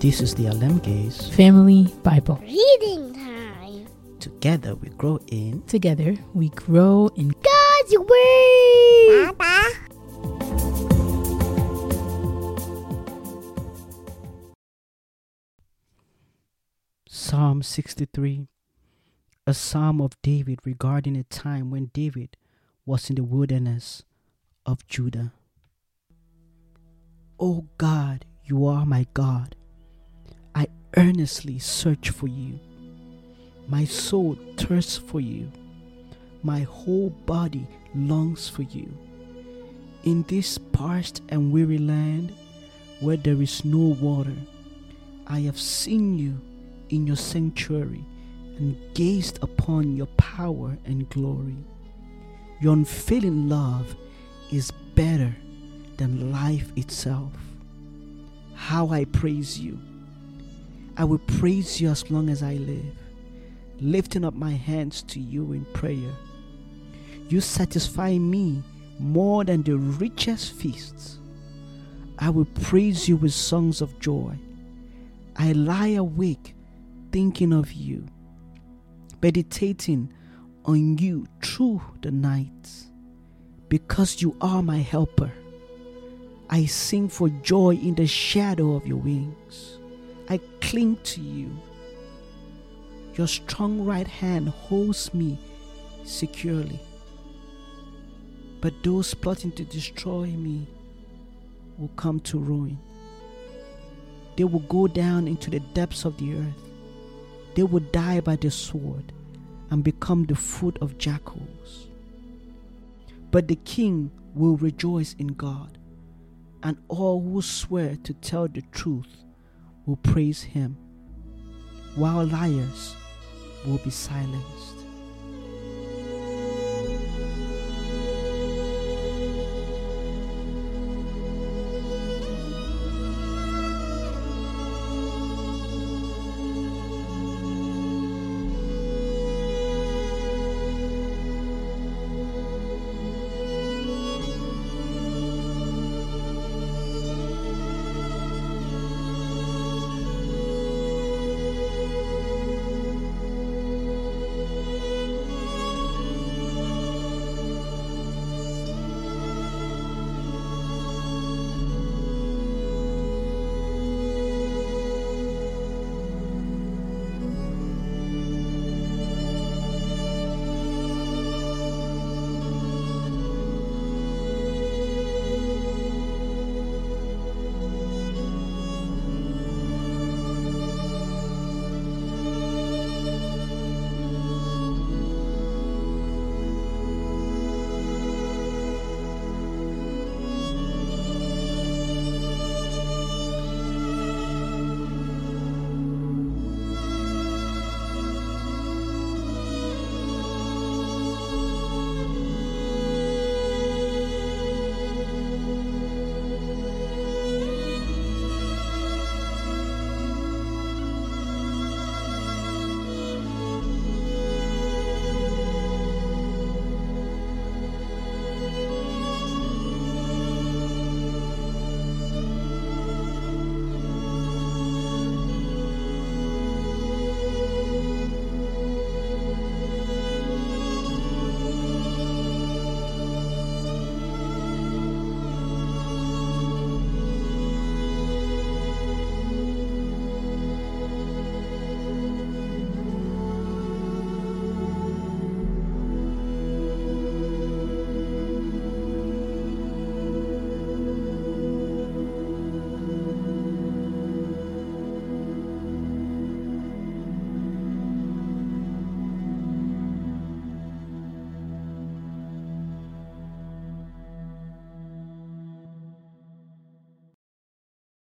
This is the Alemge's Family Bible. Reading time. Together we grow in Together we grow in God's Word. Papa. Psalm 63, a psalm of David regarding a time when David was in the wilderness of Judah. O God, you are my God. Earnestly search for you. My soul thirsts for you. My whole body longs for you. In this parched and weary land where there is no water, I have seen you in your sanctuary and gazed upon your power and glory. Your unfailing love is better than life itself. How I praise you. I will praise you as long as I live, lifting up my hands to you in prayer. You satisfy me more than the richest feasts. I will praise you with songs of joy. I lie awake thinking of you, meditating on you through the night, because you are my helper. I sing for joy in the shadow of your wings. I cling to you. Your strong right hand holds me securely. But those plotting to destroy me will come to ruin. They will go down into the depths of the earth. They will die by the sword and become the food of jackals. But the king will rejoice in God, and all who swear to tell the truth will praise him, while liars will be silenced.